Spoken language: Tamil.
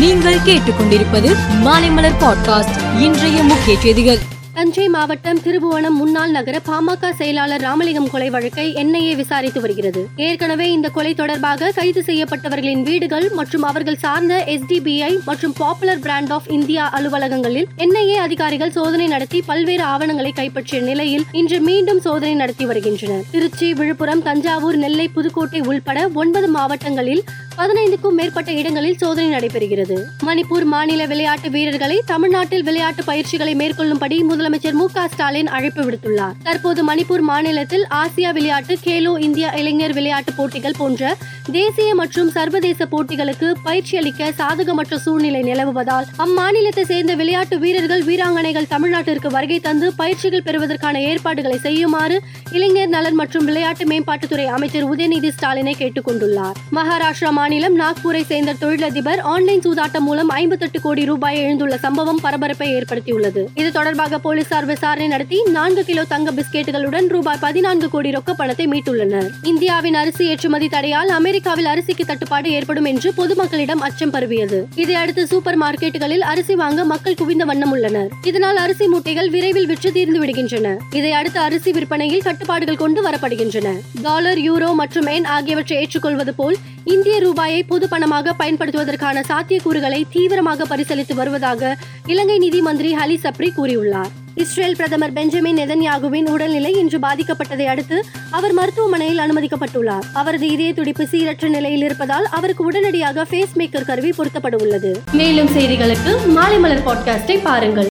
நீங்கள் கேட்டுக்கொண்டிருப்பது மாலைமலர் பாட்காஸ்ட். இன்றைய முக்கிய செய்திகள். தஞ்சை மாவட்டம் திருபுவனம் முன்னாள் நகர பாமக செயலாளர் ராமலிங்கம் கொலை வழக்கை என்ஐஏ விசாரித்து வருகிறது. ஏற்கனவே இந்த கொலை தொடர்பாக கைது செய்யப்பட்டவர்களின் வீடுகள் மற்றும் அவர்கள் சார்ந்த எஸ்டிபிஐ மற்றும் பாப்புலர் பிராண்ட் ஆஃப் இந்தியா அலுவலகங்களில் என்ஐஏ அதிகாரிகள் சோதனை நடத்தி பல்வேறு ஆவணங்களை கைப்பற்றிய நிலையில் இன்று மீண்டும் சோதனை நடத்தி வருகின்றனர். திருச்சி விழுப்புரம் தஞ்சாவூர் நெல்லை புதுக்கோட்டை உள்பட ஒன்பது மாவட்டங்களில் பதினைந்துக்கும் மேற்பட்ட இடங்களில் சோதனை நடைபெறுகிறது. மணிப்பூர் மாநில விளையாட்டு வீரர்களை தமிழ்நாட்டில் விளையாட்டு பயிற்சிகளை மேற்கொள்ளும்படி முதலமைச்சர் மு ஸ்டாலின் அழைப்பு விடுத்துள்ளார். தற்போது மணிப்பூர் மாநிலத்தில் ஆசியா விளையாட்டு கேலோ இந்தியா இளைஞர் விளையாட்டு போட்டிகள் போன்ற தேசிய மற்றும் சர்வதேச போட்டிகளுக்கு பயிற்சி அளிக்க சாதகமற்ற சூழ்நிலை நிலவுவதால் அம்மாநிலத்தை சேர்ந்த விளையாட்டு வீரர்கள் வீராங்கனைகள் தமிழ்நாட்டிற்கு வருகை தந்து பயிற்சிகள் பெறுவதற்கான ஏற்பாடுகளை செய்யுமாறு இளைஞர் நலன் மற்றும் விளையாட்டு மேம்பாட்டுத்துறை அமைச்சர் உதயநிதி ஸ்டாலினை கேட்டுக் கொண்டுள்ளார் மகாராஷ்டிரா மாநிலம் நாக்பூரை சேர்ந்த தொழிலதிபர் ஆன்லைன் சூதாட்டம் மூலம் ஐம்பத்தெட்டு கோடி ரூபாய் எழுந்துள்ள சம்பவம் பரபரப்பை ஏற்படுத்தியுள்ளது. இது தொடர்பாக போலீசார் விசாரணை நடத்தி நான்கு கிலோ தங்க பிஸ்கெட்டுகளுடன் ரூபாய் பதினான்கு கோடி ரொக்க பணத்தை மீட்டுள்ளனர். இந்தியாவின் அரிசி ஏற்றுமதி தடையால் அமெரிக்காவில் அரிசிக்கு தட்டுப்பாடு ஏற்படும் என்று பொதுமக்களிடம் அச்சம் பரவியது. இதையடுத்து சூப்பர் மார்க்கெட்டுகளில் அரிசி வாங்க மக்கள் குவிந்த வண்ணம் உள்ளனர். இதனால் அரிசி மூட்டைகள் விரைவில் விற்று தீர்ந்து விடுகின்றன. இதை அடுத்து அரிசி விற்பனையில் கட்டுப்பாடுகள் கொண்டு வரப்படுகின்றன. டாலர் யூரோ மற்றும் எண் ஆகியவற்றை ஏற்றுக்கொள்வது போல் இந்திய ரூபாயை பொது பணமாக பயன்படுத்துவதற்கான சாத்தியக்கூறுகளை தீவிரமாக பரிசீலித்து வருவதாக இலங்கை நிதி மந்திரி ஹலி சப்ரி கூறியுள்ளார். இஸ்ரேல் பிரதமர் பெஞ்சமின் நெதன்யாகுவின் உடல்நிலை இன்று பாதிக்கப்பட்டதை அடுத்து அவர் மருத்துவமனையில் அனுமதிக்கப்பட்டுள்ளார். அவரது இதய துடிப்பு சீரற்ற நிலையில் இருப்பதால் அவருக்கு உடனடியாக பேஸ் மேக்கர் கருவி பொருத்தப்பட உள்ளது மேலும் செய்திகளுக்கு மாலை மலர் பாட்காஸ்டை பாருங்கள்.